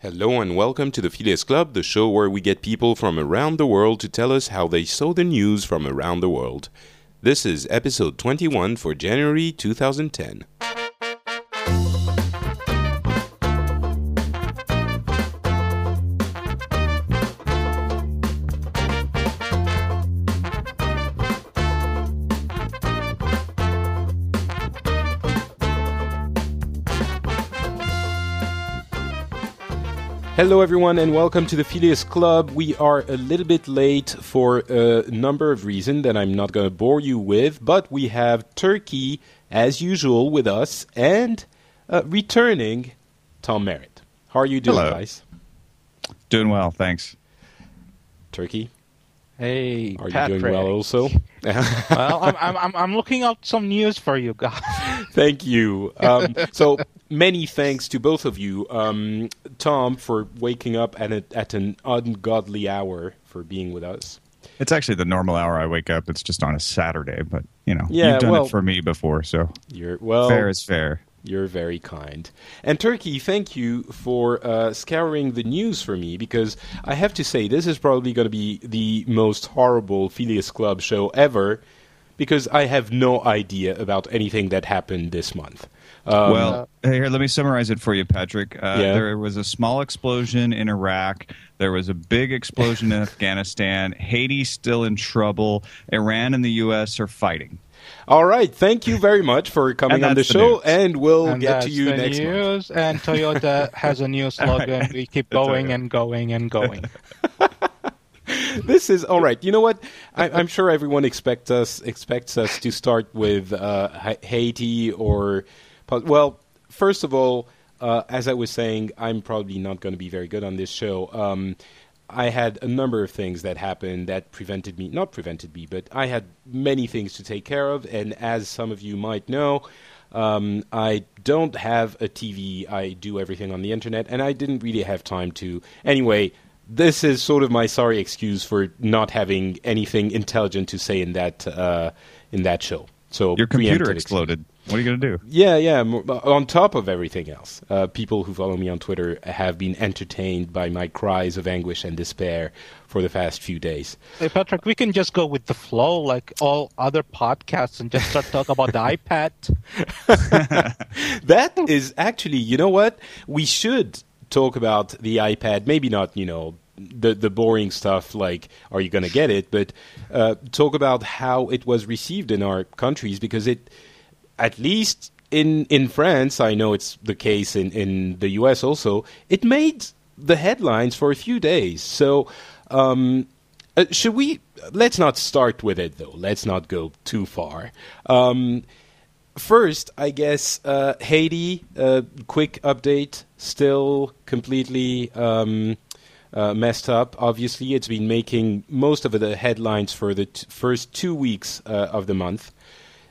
Hello and welcome to the Phileas Club, the show where we get people from around the world to tell us how they saw the news from around the world. This is episode 21 for January 2010. Hello, everyone, and welcome to the Phileas Club. We are a little bit late for a number of reasons that I'm not going to bore you with, but we have Turki, as usual, with us, and uh, returning Tom Merritt. How are you doing, Hello. guys? Doing well, thanks. Turki, Hey, are Patrick. you doing well also? well, I'm, I'm, I'm, I'm looking up some news for you guys. Thank you. Um, so many thanks to both of you, um, Tom, for waking up at, a, at an ungodly hour for being with us. It's actually the normal hour I wake up. It's just on a Saturday, but you know, Yeah, you've done well- it for me before, so You're well. fair is fair. You're very kind. And Turki, thank you for uh, scouring the news for me because I have to say this is probably going to be the most horrible Phileas Club show ever because I have no idea about anything that happened this month. Um, well, here, let me summarize it for you, Patrick. Uh, Yeah. There was a small explosion in Iraq. There was a big explosion in Afghanistan. Haiti's still in trouble. Iran and the U.S. are fighting. All right, thank you very much for coming on the the show, news. and we'll and get to you the next month. news. And Toyota has a new slogan: "We keep going and going and going." this is all right. You know what? I, I'm sure everyone expects us expects us to start with uh, Ha- Haiti or, well, first of all, uh, as I was saying, I'm probably not going to be very good on this show. Um, I had a number of things that happened that prevented me, not prevented me, but I had many things to take care of. And as some of you might know, um, I don't have a TV. I do everything on the internet, and I didn't really have time to. Anyway, this is sort of my sorry excuse for not having anything intelligent to say in that uh, in that show. So Your computer exploded. excuse. Exploded. What are you going to do? Yeah, yeah. On top of everything else, uh, people who follow me on Twitter have been entertained by my cries of anguish and despair for the past few days. hey, Patrick, we can just go with the flow, like all other podcasts, and just start talking about the iPad. That is actually, you know what? We should talk about the iPad. Maybe not, you know, the the boring stuff like are you going to get it, but uh, talk about how it was received in our countries because it, at least in in France, I know it's the case in in the U.S. also. It made the headlines for a few days. So. Um, uh, should we? Let's not start with it though. Let's not go too far. Um, First, I guess uh, Haiti. Uh, quick update. Still completely um, uh, messed up. Obviously, it's been making most of the headlines for the t- first two weeks uh, of the month.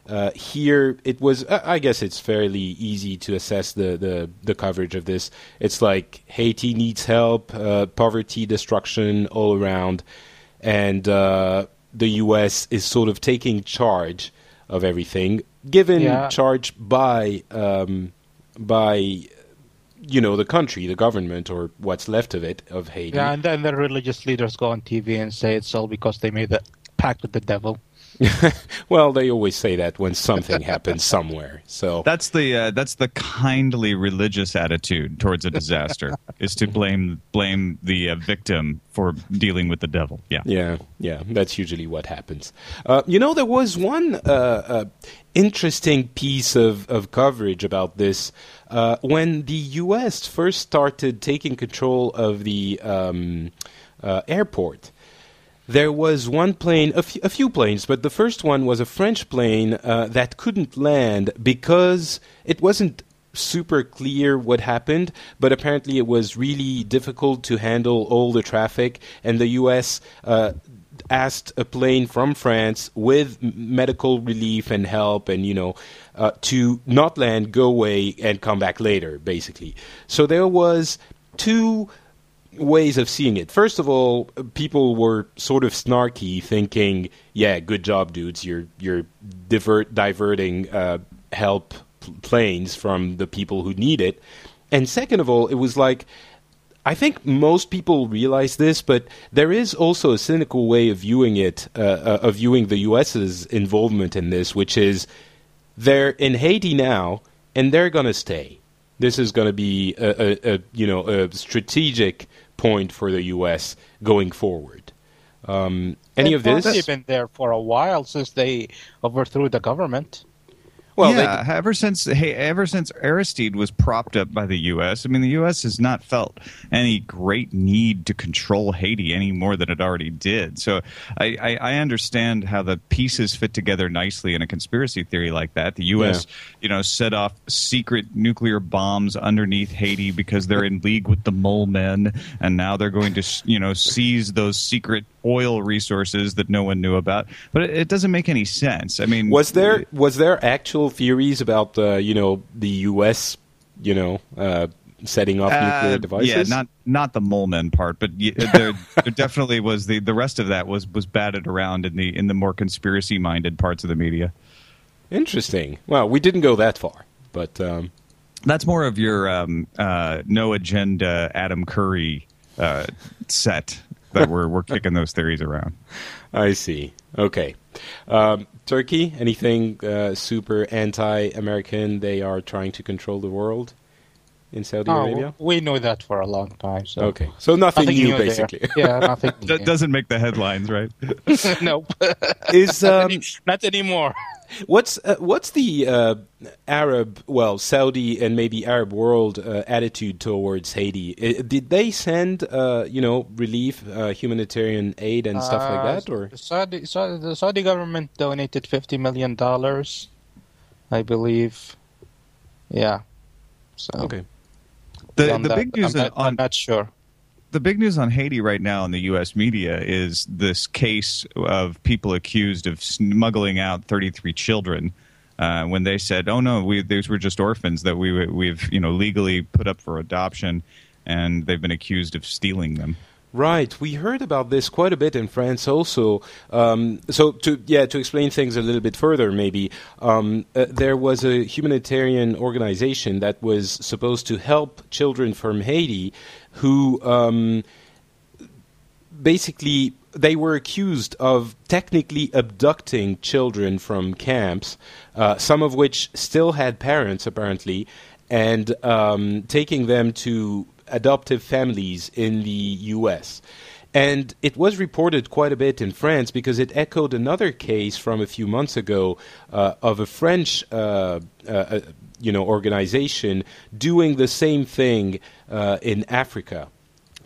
Uh, here, it was. Uh, I guess it's fairly easy to assess the, the, the coverage of this. It's like Haiti needs help, uh, poverty, destruction all around, and uh, the U.S. is sort of taking charge of everything, given Yeah. charge by um, by you know the country, the government, or what's left of it of Haiti. Yeah, and then the religious leaders go on TV and say it's all because they made a pact with the devil. well, they always say that when something happens somewhere. So That's the uh, that's the kindly religious attitude towards a disaster is to blame blame the uh, victim for dealing with the devil. Yeah. Yeah, yeah, that's usually what happens. Uh, you know, there was one uh, uh, interesting piece of, of coverage about this uh, when the U.S. first started taking control of the um, uh, airport. There was one plane, a few- planes, but the first one was a French plane uh, that couldn't land because it wasn't super clear what happened, but apparently it was really difficult to handle all the traffic, and the U.S. Uh, asked a plane from France with medical relief and help, and you know, uh, to not land, go away, and come back later, basically. So there was two ways of seeing it. First of all, people were sort of snarky, thinking, "Yeah, good job, dudes. You're you're divert diverting uh, help planes from the people who need it." And second of all, it was like I think most people realize this, but there is also a cynical way of viewing it, uh, uh, of viewing the U.S.'s involvement in this, which is they're in Haiti now, and they're going to stay. This is going to be a, a, a, you know a strategic point for the U.S. going forward. Um, any of this? They've been there for a while since they overthrew the government. Well, yeah, ever since hey, ever since Aristide was propped up by the U.S., I mean, the U.S. has not felt any great need to control Haiti any more than it already did. So I, I, I understand how the pieces fit together nicely in a conspiracy theory like that. The U.S. you know set off secret nuclear bombs underneath Haiti because they're in league with the mole men, and now they're going to you know seize those secret oil resources that no one knew about. But it, it doesn't make any sense. I mean, was there was there actual theories about uh, you know the U.S. you know uh, setting off nuclear Uh, devices? Yeah, not not the mole men part, but y- there, there definitely was the the rest of that was was batted around in the in the more conspiracy minded parts of the media. Interesting. Well, we didn't go that far, but um, That's more of your um, uh, no agenda Adam Curry uh, set that we're we're kicking those theories around. I see. Okay. Um, Turki, anything uh, super anti-American? They are trying to control the world in Saudi Oh, Arabia. we know that for a long time. So Okay, so nothing, nothing new, there. basically. Yeah, nothing. That new. doesn't make the headlines, right? nope. Is not, um, any- not anymore. What's uh, what's the uh, Arab, well, Saudi and maybe Arab world uh, attitude towards Haiti? I, did they send uh, you know relief, uh, humanitarian aid and stuff like Uh, that, or the Saudi, Saudi, the Saudi government donated fifty million dollars, I believe. Yeah. So okay? The the that, big news I'm not, on I'm not sure. The big news on Haiti right now in the U.S. media is this case of people accused of smuggling out 33 children. Uh, when they said, "Oh no, we these were just orphans that we we've you know legally put up for adoption," and they've been accused of stealing them. Right, we heard about this quite a bit in France also. Um, so, to yeah, to explain things a little bit further, maybe um, uh, there was a humanitarian organization that was supposed to help children from Haiti who um, basically they were accused of technically abducting children from camps, uh, some of which still had parents apparently, and um, taking them to adoptive families in the U.S. And it was reported quite a bit in France because it echoed another case from a few months ago uh, of a French, uh, uh, you know, organization doing the same thing uh, in Africa.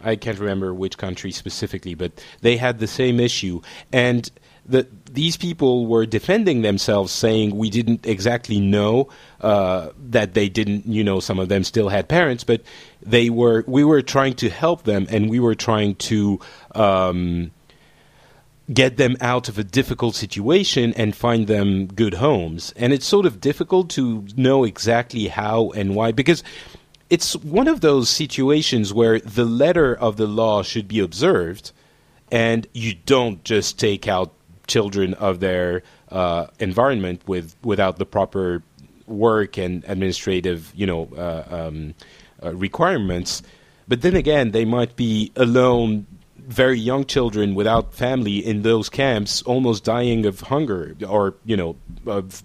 I can't remember which country specifically, but they had the same issue. And the, these people were defending themselves, saying we didn't exactly know uh, that they didn't. You know, some of them still had parents, but they were. We were trying to help them, and we were trying to. Um, get them out of a difficult situation and find them good homes. And it's sort of difficult to know exactly how and why because it's one of those situations where the letter of the law should be observed and you don't just take out children of their uh, environment with without the proper work and administrative you know uh, um, uh, requirements but then again they might be alone very young children without family in those camps almost dying of hunger or you know of,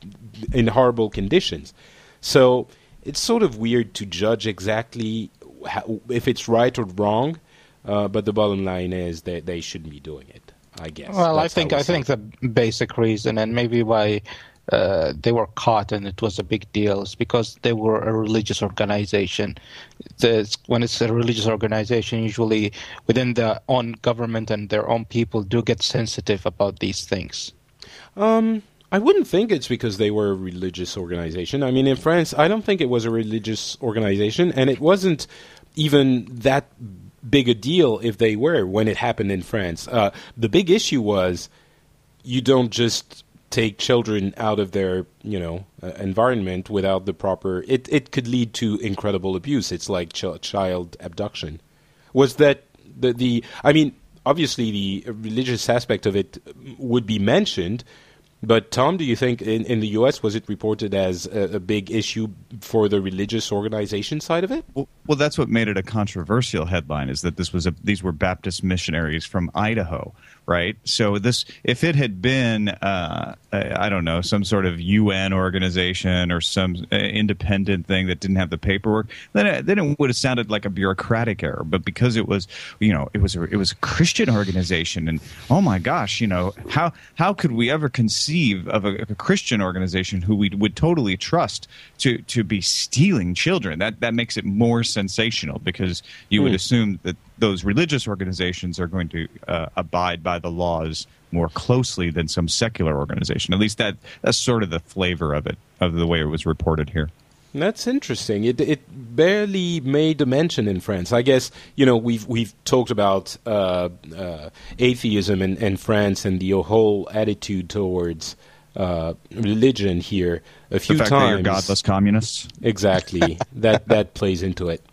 in horrible conditions so it's sort of weird to judge exactly how, if it's right or wrong uh, but the bottom line is that they shouldn't be doing it i guess Well, I think I think it. the basic reason, and maybe why uh, they were caught and it was a big deal, is because they were a religious organization. The, when it's a religious organization, usually within their own government and their own people do get sensitive about these things. Um, I wouldn't think it's because they were a religious organization. I mean, in France, I don't think it was a religious organization, and it wasn't even that big a deal if they were when it happened in France. Uh, the big issue was you don't just take children out of their you know uh, environment without the proper. It it could lead to incredible abuse. It's like ch- child abduction. Was that the the? I mean, obviously the religious aspect of it would be mentioned. But Tom, do you think in, in the U.S. was it reported as a, a big issue for the religious organization side of it? Well, Well, that's what made it a controversial headline. Is that this was a these were Baptist missionaries from Idaho, right? So this, if it had been, uh, I don't know, some sort of UN organization or some uh, independent thing that didn't have the paperwork, then it, then it would have sounded like a bureaucratic error. But because it was, you know, it was a, it was a Christian organization, and oh my gosh, you know, how how could we ever conceive of a, a Christian organization who we would totally trust to to be stealing children? That that makes it more sensational because you mm. would hmm. assume that those religious organizations are going to uh, abide by the laws more closely than some secular organization. At least that that's sort of the flavor of it, of the way it was reported here. That's interesting. It it barely made a mention in France. I guess you know we've we've talked about uh, uh, atheism in, in, France and the whole attitude towards uh, religion here a few the fact times. That you're godless communists. Exactly. that that plays into it.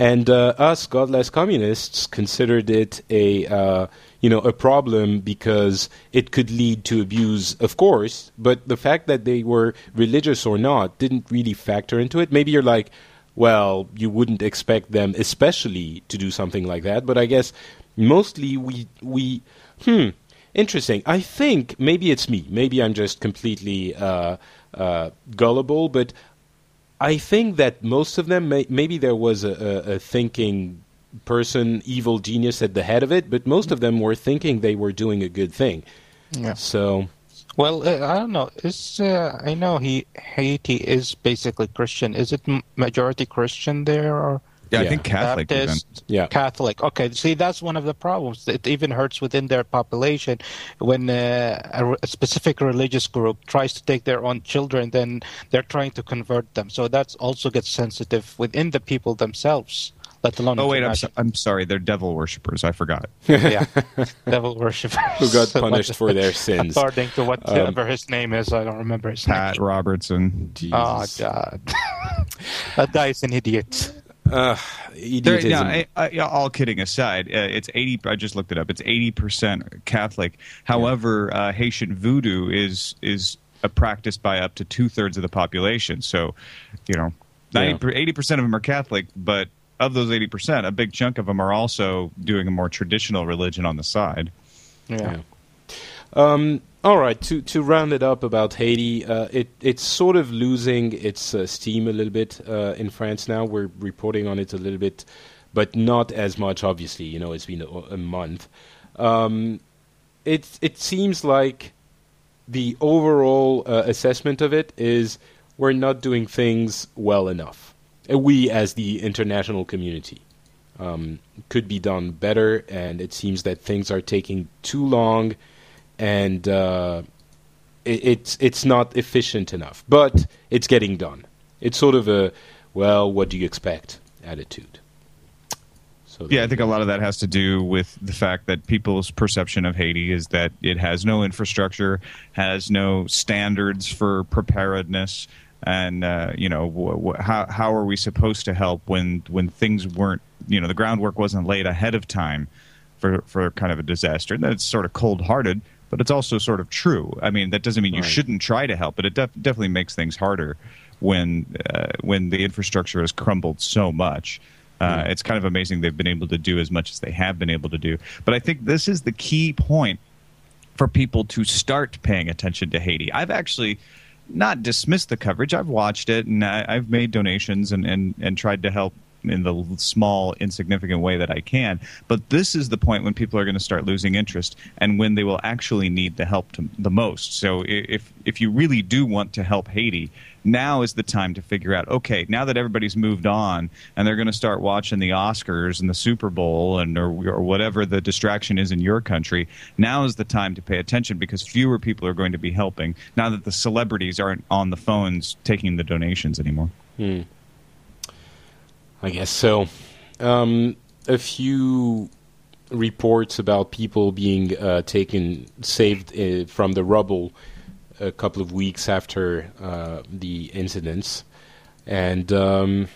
And uh, us godless communists considered it a uh, you know a problem because it could lead to abuse, of course. But the fact that they were religious or not didn't really factor into it. Maybe you're like, well, you wouldn't expect them, especially, to do something like that. But I guess mostly we we hmm interesting. I think maybe it's me. Maybe I'm just completely uh, uh, gullible, but I think that most of them, may, maybe there was a, a, a, thinking person, evil genius at the head of it, but most of them were thinking they were doing a good thing. Yeah. So. Well, uh, I don't know. Is uh, I know he Haiti is basically Christian. Is it majority Christian there, or yeah, I think Catholic. Baptist, even. Yeah, Catholic. Okay, see, that's one of the problems. It even hurts within their population when uh, a, a, specific religious group tries to take their own children. Then they're trying to convert them. So that also gets sensitive within the people themselves. Let alone. Oh wait, I'm, so, I'm sorry. They're devil worshippers. I forgot. yeah, devil worshippers who got punished for their sins. According to whatever um, his name is, I don't remember his Pat name. Pat Robertson. Oh God, that guy is an idiot. Uh, there, no, I, I, all kidding aside, uh, it's eighty. I just looked it up. It's eighty percent Catholic. However, yeah. uh, Haitian voodoo is is a practiced by up to two thirds of the population. So, you know, eighty percent of them are Catholic, but of those eighty percent, a big chunk of them are also doing a more traditional religion on the side. Yeah. yeah. Um, all right, to to round it up about Haiti, uh, it it's sort of losing its uh, steam a little bit uh, in France now. We're reporting on it a little bit, but not as much. Obviously, you know, it's been a, a month. Um, it it seems like the overall uh, assessment of it is we're not doing things well enough. Uh, we, as the international community, um, could be done better, and it seems that things are taking too long and uh, it, it's it's not efficient enough, but it's getting done. It's sort of a well, what do you expect attitude. So yeah, I think a lot of that has to do with the fact that people's perception of Haiti is that it has no infrastructure, has no standards for preparedness, and uh, you know wh- wh- how how are we supposed to help when when things weren't you know the groundwork wasn't laid ahead of time for for kind of a disaster. And that's sort of cold hearted but it's also sort of true. I mean, that doesn't mean you right. shouldn't try to help, but it def- definitely makes things harder when uh, when the infrastructure has crumbled so much. Uh, It's kind of amazing they've been able to do as much as they have been able to do. But I think this is the key point for people to start paying attention to Haiti. I've actually not dismissed the coverage. I've watched it and I, have made donations and, and, and tried to help in the small, insignificant way that I can. But this is the point when people are going to start losing interest and when they will actually need the help to, the most. So if if you really do want to help Haiti, now is the time to figure out okay now that everybody's moved on and they're going to start watching the oscars and the super bowl and or, or whatever the distraction is in your country now is the time to pay attention because fewer people are going to be helping now that the celebrities aren't on the phones taking the donations anymore hmm. I guess so. Um, a few reports about people being uh, taken, saved uh, from the rubble a couple of weeks after uh, the incidents, and um,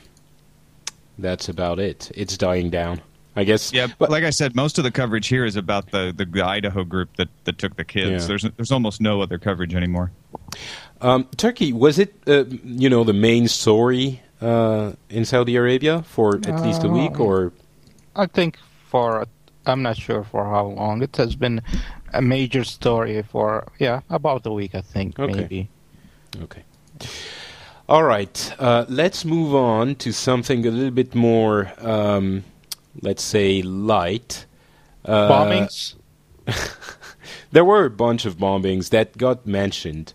that's about it. It's dying down. I guess. Yeah, but like I said, most of the coverage here is about the, the, Idaho group that, that took the kids. Yeah. There's there's almost no other coverage anymore. Um, Turki was it uh, you know the main story uh, in Saudi Arabia for at least a week, Uh, or I think for I'm not sure for how long. It has been a major story for yeah about a week. I think Okay. maybe. okay. All right, uh, let's move on to something a little bit more, um, let's say, light. Uh, Bombings. There were a bunch of bombings that got mentioned.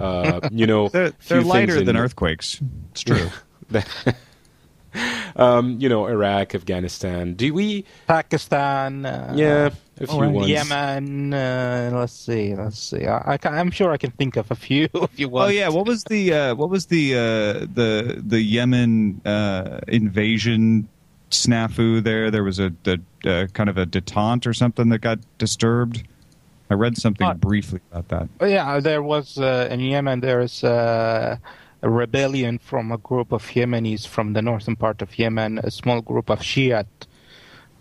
Uh, you know, They're, they're lighter than earthquakes. It's true. um, you know, Iraq, Afghanistan. Do we? Pakistan. Uh, Yeah, a few right. ones. Yemen. Uh, let's see. Let's see. I, I, I'm sure I can think of a few if you want. Oh yeah, what was the uh, what was the uh, the the Yemen uh, invasion snafu there? There was a, the uh, kind of a detente or something that got disturbed. I read something Uh, briefly about that. Oh, Yeah, there was uh, in Yemen. There is uh, a rebellion from a group of Yemenis from the northern part of Yemen, a small group of Shiite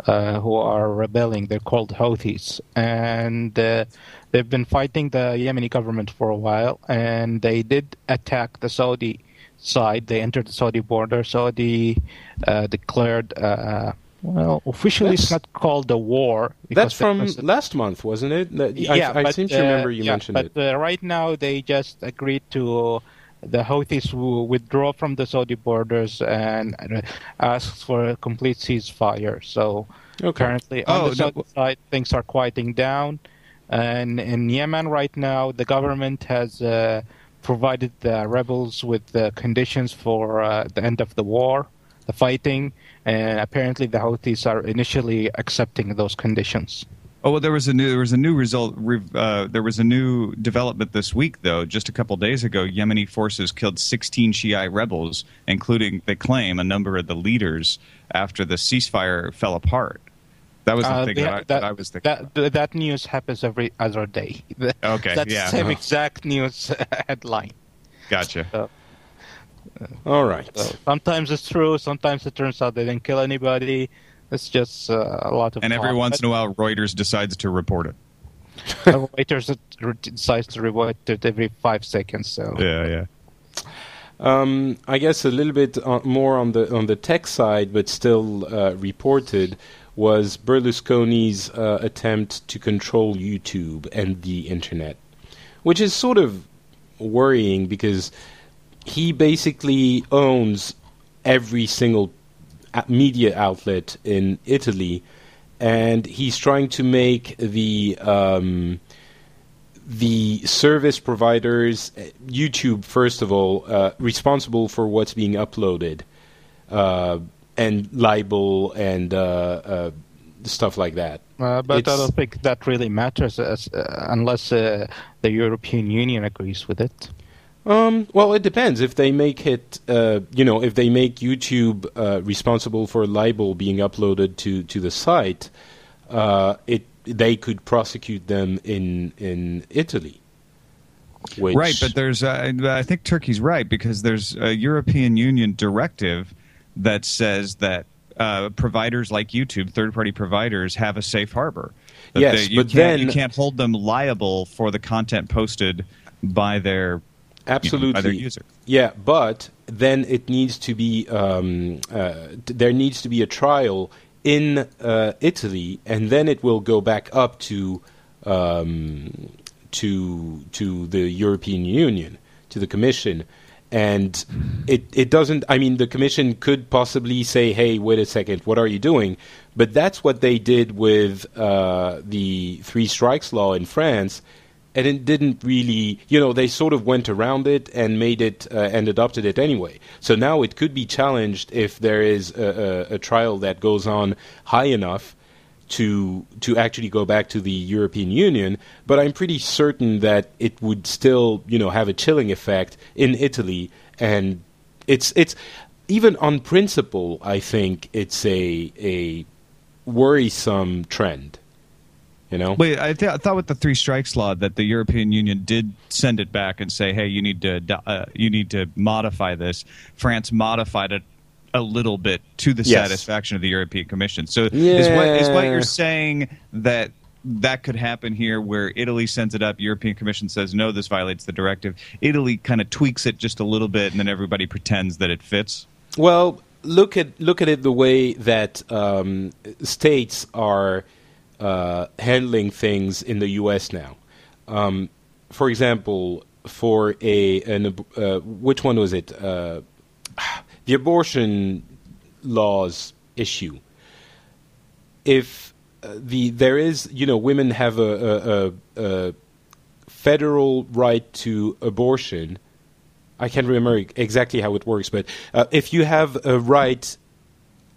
uh, who are rebelling. They're called Houthis, and uh, they've been fighting the Yemeni government for a while. And they did attack the Saudi side. They entered the Saudi border. Saudi uh, declared. Uh, well, officially, it's not called a war. That's that from was- last month, wasn't it? I, yeah, I but, seem to uh, remember you yeah, mentioned but, it. uh, right now, they just agreed to the Houthis will withdraw from the Saudi borders and asks for a complete ceasefire. So Okay. currently, on Oh, the no, Saudi side, things are quieting down. And in Yemen right now, the government has uh, provided the rebels with the conditions for uh, the end of the war, the fighting, and apparently the Houthis are initially accepting those conditions. Oh well, there was a new there was a new result. Uh, there was a new development this week, though. Just a couple days ago, Yemeni forces killed 16 Shiite rebels, including they claim a number of the leaders after the ceasefire fell apart. That was the Uh, thing the- that, I, that I was thinking. that, th- that news happens every other day. Okay, That's yeah. the same exact news headline. Gotcha. All right. So sometimes it's true, sometimes it turns out they didn't kill anybody. It's just uh, a lot of And every talk. once in a while, Reuters decides to report it. Reuters decides to report it every five seconds. So Yeah, yeah. Um, I guess a little bit on, more on the on the tech side, but still uh, reported, was Berlusconi's uh, attempt to control YouTube and the internet, which is sort of worrying because he basically owns every single a- media outlet in Italy, and he's trying to make the um, the service providers, uh, YouTube first of all, uh, responsible for what's being uploaded, uh, and libel and uh, uh, stuff like that. Uh, but I don't think that really matters as, uh, unless uh, the European Union agrees with it. Um, well, it depends. If they make it, uh, you know, if they make YouTube uh, responsible for libel being uploaded to, to the site, uh, it they could prosecute them in in Italy. Which, Right, but there's uh, I think Turki's right because there's a European Union directive that says that uh, providers like YouTube, third-party providers, have a safe harbor. Yes, they- but can't, you can't hold them liable for the content posted by their you know, absolutely by their user. Yeah, but then it needs to be um, uh, there needs to be a trial in uh, Italy, and then it will go back up to um, to to the European Union, to the Commission, and it it doesn't. I mean, the Commission could possibly say, "Hey, wait a second, what are you doing?" But that's what they did with uh, the three strikes law in France and it didn't really, you know, they sort of went around it and made it uh, and adopted it anyway. So now it could be challenged if there is a, a, a trial that goes on high enough to to actually go back to the European Union. But I'm pretty certain that it would still, you know, have a chilling effect in Italy, and it's it's even on principle. I think it's a a worrisome trend. You know. Wait, I, th- I thought with the three strikes law that the European Union did send it back and say, "Hey, you need to uh, you need to modify this." France modified it a little bit to the Yes. satisfaction of the European Commission. So is what is what you're saying that that could happen here, where Italy sends it up, European Commission says no, this violates the directive. Italy kind of tweaks it just a little bit, and then everybody pretends that it fits. Well, look at look at it the way that um, states are uh, handling things in the U.S. now. Um, for example, for a an, uh, which one was it? Uh, the abortion laws issue. If uh, the there is, you know, women have a, a, a, federal right to abortion. I can't remember exactly how it works, but uh, if you have a right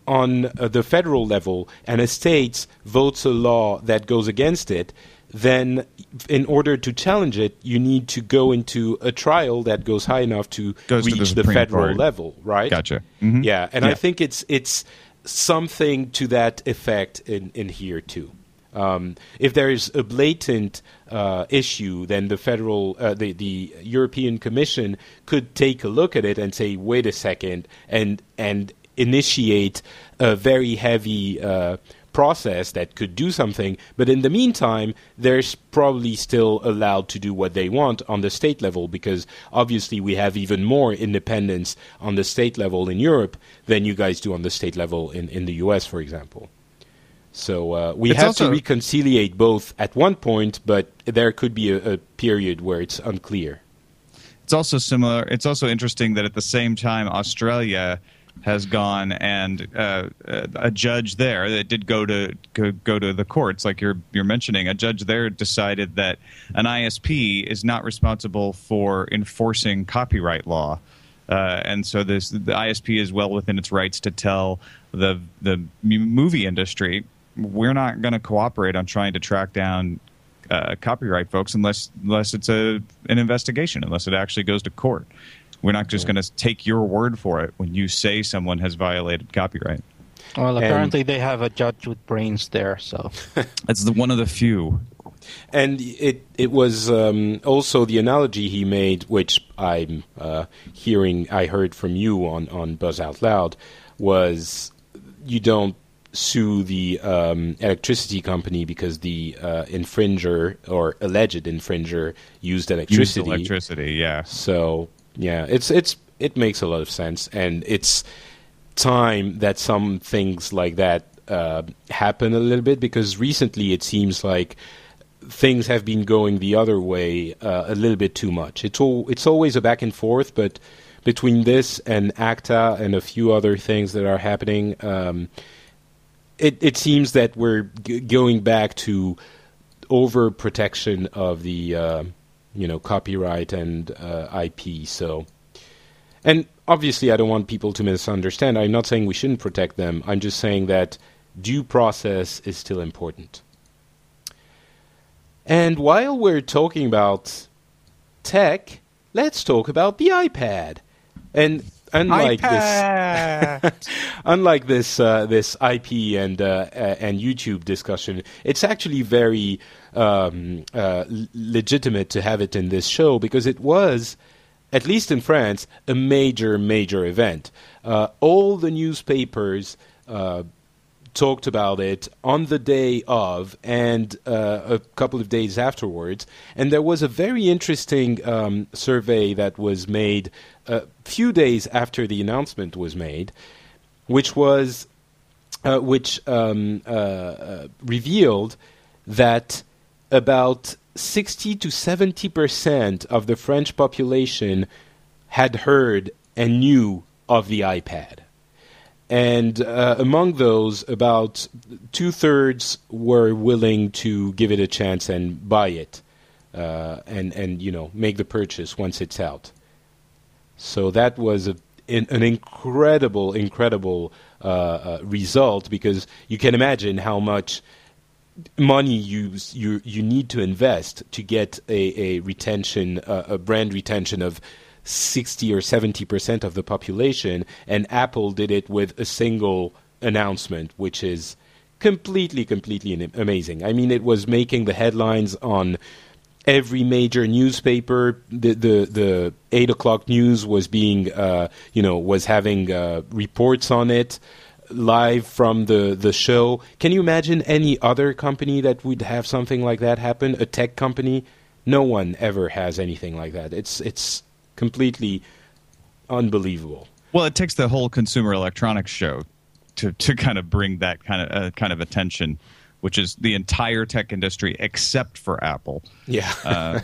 on uh, the federal level and a state votes a law that goes against it, then in order to challenge it, you need to go into a trial that goes high enough to Goes to reach the the, federal Court. level, right? Gotcha. Mhm. Yeah, and I think it's it's something to that effect in, in here too. Um, if there is a blatant uh, issue, then the federal, uh, the the European Commission could take a look at it and say, "Wait a second, and and initiate a very heavy uh, process that could do something. But in the meantime, they're probably still allowed to do what they want on the state level because obviously we have even more independence on the state level in Europe than you guys do on the state level in, in the US, for example. So uh, we It's have to reconciliate both at one point, but there could be a, a period where it's unclear. It's also similar. It's also interesting that at the same time, Australia has gone and uh, a judge there that did go to go, to the courts, like you're you're mentioning. A judge there decided that an ISP is not responsible for enforcing copyright law. Uh, and so this the ISP is well within its rights to tell the the movie industry we're not going to cooperate on trying to track down uh, copyright folks unless unless it's a an investigation, unless it actually goes to court. We're not just going to take your word for it when you say someone has violated copyright. Well, And- apparently they have a judge with brains there, so That's the one of the few. And it it was um, also the analogy he made, which I'm uh, hearing, I heard from you on on Buzz Out Loud, was you don't sue the um, electricity company because the uh, infringer or alleged infringer used electricity. Used electricity. electricity, yeah. So yeah, it's it's it makes a lot of sense, and it's time that some things like that uh, happen a little bit because recently it seems like things have been going the other way uh, a little bit too much. It's all it's always a back and forth, but between this and ACTA and a few other things that are happening. Um, it, it seems that we're g- going back to over protection of the uh, you know copyright and uh, IP. So, and obviously, I don't want people to misunderstand. I'm not saying we shouldn't protect them. I'm just saying that due process is still important. And while we're talking about tech, let's talk about the iPad. And unlike this unlike this uh, this IP and uh, uh, and YouTube discussion, it's actually very um, uh, legitimate to have it in this show because it was, at least in France, a major major event. Uh, all the newspapers. Uh, talked about it on the day of and uh, a couple of days afterwards. And there was a very interesting um, survey that was made a few days after the announcement was made, which was uh, which um, uh, uh, revealed that about 60 to 70 percent of the French population had heard and knew of the iPad and uh, among those, about two thirds were willing to give it a chance and buy it, uh, and and you know make the purchase once it's out. So that was a, in, an incredible, incredible uh, uh, result because you can imagine how much money you you you need to invest to get a, a retention, a brand retention of 60 or 70 percent of the population, and Apple did it with a single announcement, which is completely, completely amazing. I mean, it was making the headlines on every major newspaper. The the, the eight o'clock news was being, uh, you know, was having uh, reports on it live from the the show. Can you imagine any other company that would have something like that happen? A tech company? No one ever has anything like that. It's it's completely unbelievable. Well, it takes the whole consumer electronics show to to kind of bring that kind of uh, kind of attention, which is the entire tech industry except for Apple. Yeah. Uh,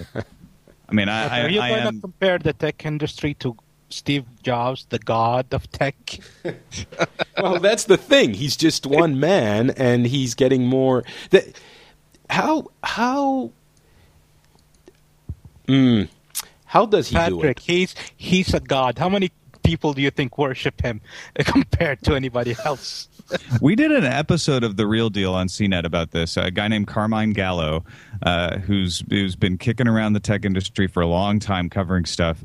I mean, I, I, Are you I going to am. compare the tech industry to Steve Jobs, the god of tech? well, that's the thing. He's just one man, and he's getting more. That how how. Mm, how does he do Patrick, it? he's he's a god. How many people do you think worship him compared to anybody else? we did an episode of the Real Deal on CNET about this. A guy named Carmine Gallo, uh, who's who's been kicking around the tech industry for a long time, covering stuff,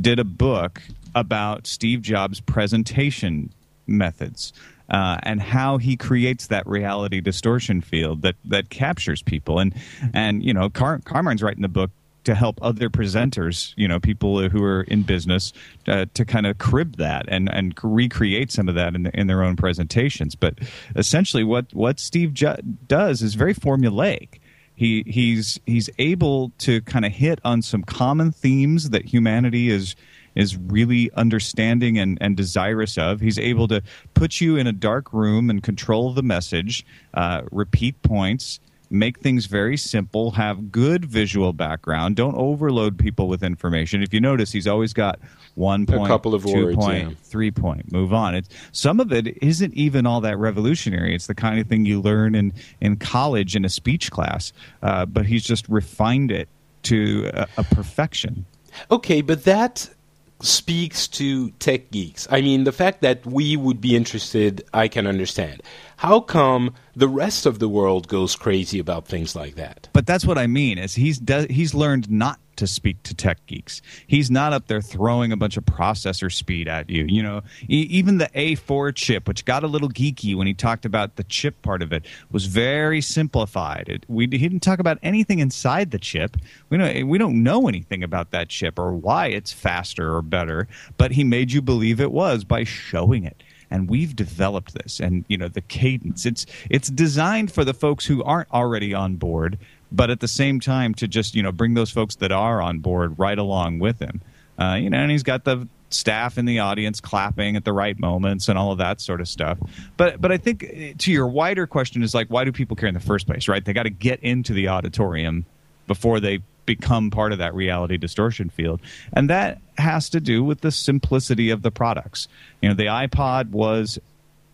did a book about Steve Jobs' presentation methods. Uh, and how he creates that reality distortion field that, that captures people, and and you know Car- Carmine's writing the book to help other presenters, you know, people who are in business, uh, to kind of crib that and and recreate some of that in, the, in their own presentations. But essentially, what what Steve Ju- does is very formulaic. He he's he's able to kind of hit on some common themes that humanity is is really understanding and, and desirous of. He's able to put you in a dark room and control the message, uh, repeat points, make things very simple, have good visual background, don't overload people with information. If you notice, he's always got one point, couple of two words, point, yeah. three point, move on. It's some of it isn't even all that revolutionary. It's the kind of thing you learn in in college in a speech class, uh, but he's just refined it to a, a perfection. Okay, but that speaks to tech geeks. I mean, the fact that we would be interested, I can understand. How come the rest of the world goes crazy about things like that? But that's what I mean is he's do, he's learned not to speak to tech geeks. He's not up there throwing a bunch of processor speed at you. You know, e- even the A4 chip, which got a little geeky when he talked about the chip part of it, was very simplified. It, we he didn't talk about anything inside the chip. We don't we don't know anything about that chip or why it's faster or better. But he made you believe it was by showing it and we've developed this and you know the cadence it's it's designed for the folks who aren't already on board but at the same time to just you know bring those folks that are on board right along with him uh, you know and he's got the staff in the audience clapping at the right moments and all of that sort of stuff but but i think eh, to your wider question is like why do people care in the first place right they got to get into the auditorium before they become part of that reality distortion field. And that has to do with the simplicity of the products. You know, the iPod was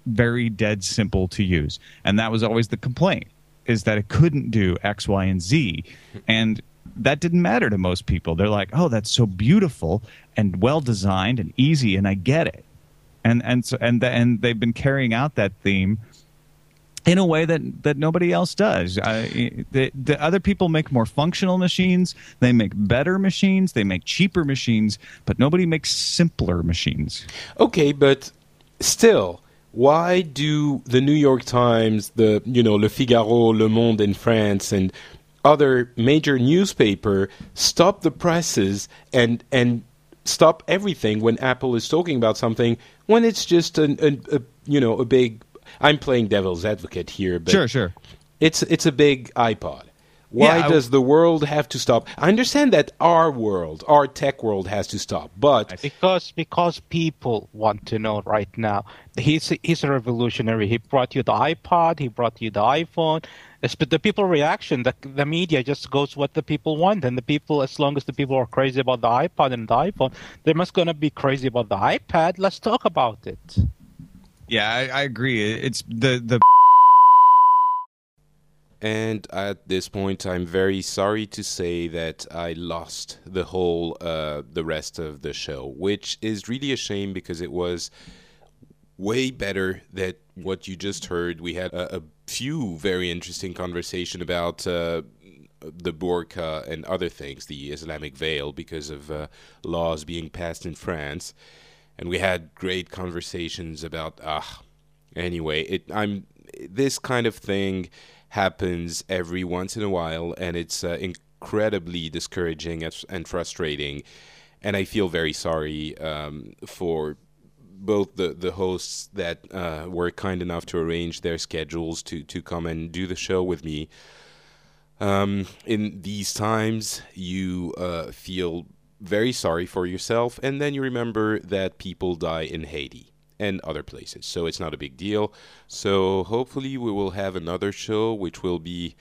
very dead simple to use. And that was always the complaint is that it couldn't do X, Y, and Z. And that didn't matter to most people. They're like, "Oh, that's so beautiful and well designed and easy and I get it." And and so and the, and they've been carrying out that theme in a way that that nobody else does. I, the, the other people make more functional machines. They make better machines. They make cheaper machines, but nobody makes simpler machines. Okay, but still, why do the New York Times, the you know Le Figaro, Le Monde in France, and other major newspaper stop the presses and and stop everything when Apple is talking about something when it's just an, an, a you know a big I'm playing devil's advocate here, but Sure, sure. it's it's a big iPod. Why Yeah, I- does the world have to stop? I understand that our world, our tech world, has to stop, but Because because people want to know right now. He's he's a revolutionary. He brought you the iPod. He brought you the iPhone. It's, but the people reaction, the the media just goes what the people want, and the people, as long as the people are crazy about the iPod and the iPhone, they must gonna be crazy about the iPad. Let's talk about it. Yeah, I, I agree. It's the the And at this point, I'm very sorry to say that I lost the whole, uh, the rest of the show, which is really a shame because it was way better than what you just heard. We had a, a few very interesting conversation about uh, the burqa and other things, the Islamic veil, because of uh, laws being passed in France, and we had great conversations about ah. Anyway, it I'm this kind of thing happens every once in a while, and it's uh, incredibly discouraging and- frustrating. And I feel very sorry um, for both the, the hosts that uh, were kind enough to arrange their schedules to, to come and do the show with me. Um, in these times, you uh, feel very sorry for yourself, and then you remember that people die in Haiti and other places. So it's not a big deal. So hopefully we will have another show which will be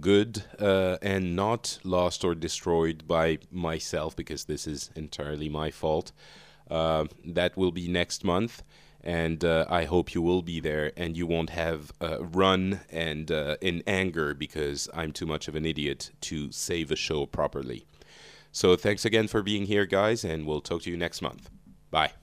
good uh, and not lost or destroyed by myself because this is entirely my fault. Uh, that will be next month. And uh, I hope you will be there and you won't have run and uh, in anger because I'm too much of an idiot to save a show properly. So thanks again for being here, guys, and we'll talk to you next month. Bye.